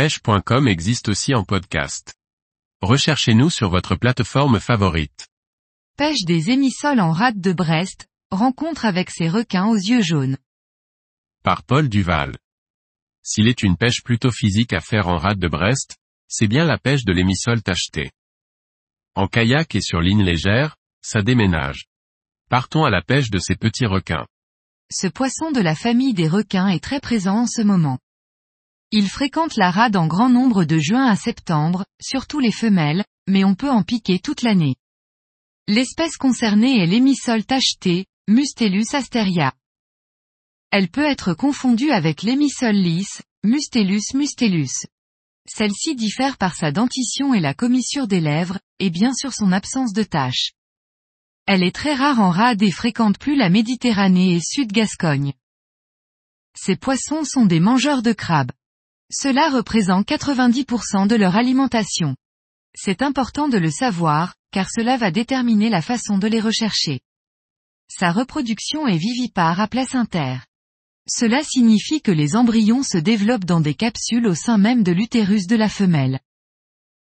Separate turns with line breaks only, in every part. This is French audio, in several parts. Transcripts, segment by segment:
pêche.com existe aussi en podcast. Recherchez-nous sur votre plateforme favorite.
Pêche des émissoles en rade de Brest, rencontre avec ces requins aux yeux jaunes.
Par Paul Duval. S'il est une pêche plutôt physique à faire en rade de Brest, c'est bien la pêche de l'émissole tacheté. En kayak et sur ligne légère, ça déménage. Partons à la pêche de ces petits requins.
Ce poisson de la famille des requins est très présent en ce moment. Il fréquente la rade en grand nombre de juin à septembre, surtout les femelles, mais on peut en piquer toute l'année. L'espèce concernée est l'émissole tachetée, Mustelus asteria. Elle peut être confondue avec l'émissole lisse, Mustelus mustelus. Celle-ci diffère par sa dentition et la commissure des lèvres, et bien sûr son absence de taches. Elle est très rare en rade et fréquente plus la Méditerranée et Sud-Gascogne. Ces poissons sont des mangeurs de crabes. Cela représente 90% de leur alimentation. C'est important de le savoir, car cela va déterminer la façon de les rechercher. Sa reproduction est vivipare à placentaire. Cela signifie que les embryons se développent dans des capsules au sein même de l'utérus de la femelle.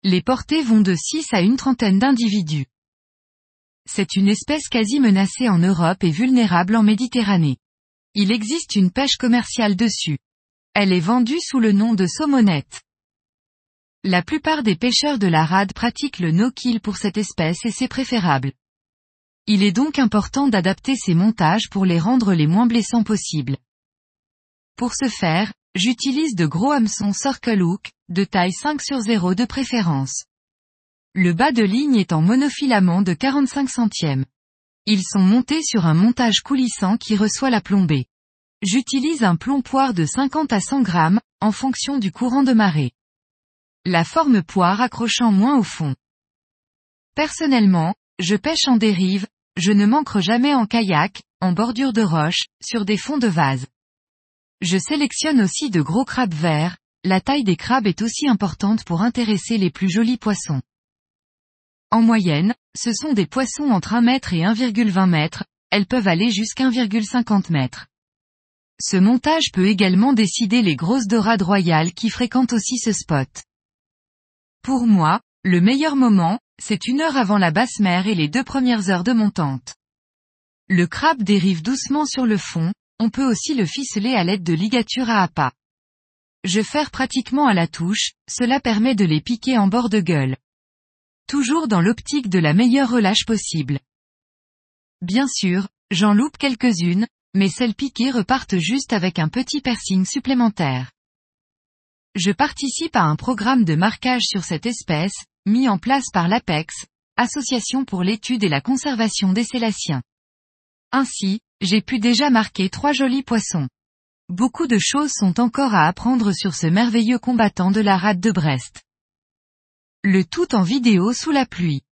Les portées vont de 6 à une trentaine d'individus. C'est une espèce quasi menacée en Europe et vulnérable en Méditerranée. Il existe une pêche commerciale dessus. Elle est vendue sous le nom de saumonette. La plupart des pêcheurs de la rade pratiquent le no-kill pour cette espèce et c'est préférable. Il est donc important d'adapter ces montages pour les rendre les moins blessants possibles. Pour ce faire, j'utilise de gros hameçons Circle Hook, de taille 5 sur 0 de préférence. Le bas de ligne est en monofilament de 45 centièmes. Ils sont montés sur un montage coulissant qui reçoit la plombée. J'utilise un plomb poire de 50 à 100 grammes, en fonction du courant de marée. La forme poire accrochant moins au fond. Personnellement, je pêche en dérive, je ne manque jamais en kayak, en bordure de roche, sur des fonds de vase. Je sélectionne aussi de gros crabes verts, la taille des crabes est aussi importante pour intéresser les plus jolis poissons. En moyenne, ce sont des poissons entre 1 mètre et 1,20 mètres, elles peuvent aller jusqu'à 1,50 mètres. Ce montage peut également décider les grosses dorades royales qui fréquentent aussi ce spot. Pour moi, le meilleur moment, c'est une heure avant la basse mer et les deux premières heures de montante. Le crabe dérive doucement sur le fond, on peut aussi le ficeler à l'aide de ligatures à appât. Je ferre pratiquement à la touche, cela permet de les piquer en bord de gueule. Toujours dans l'optique de la meilleure relâche possible. Bien sûr, j'en loupe quelques-unes, mais celles piquées repartent juste avec un petit piercing supplémentaire. Je participe à un programme de marquage sur cette espèce, mis en place par l'APEX, Association pour l'étude et la conservation des sélaciens. Ainsi, j'ai pu déjà marquer trois jolis poissons. Beaucoup de choses sont encore à apprendre sur ce merveilleux combattant de la rade de Brest. Le tout en vidéo sous la pluie.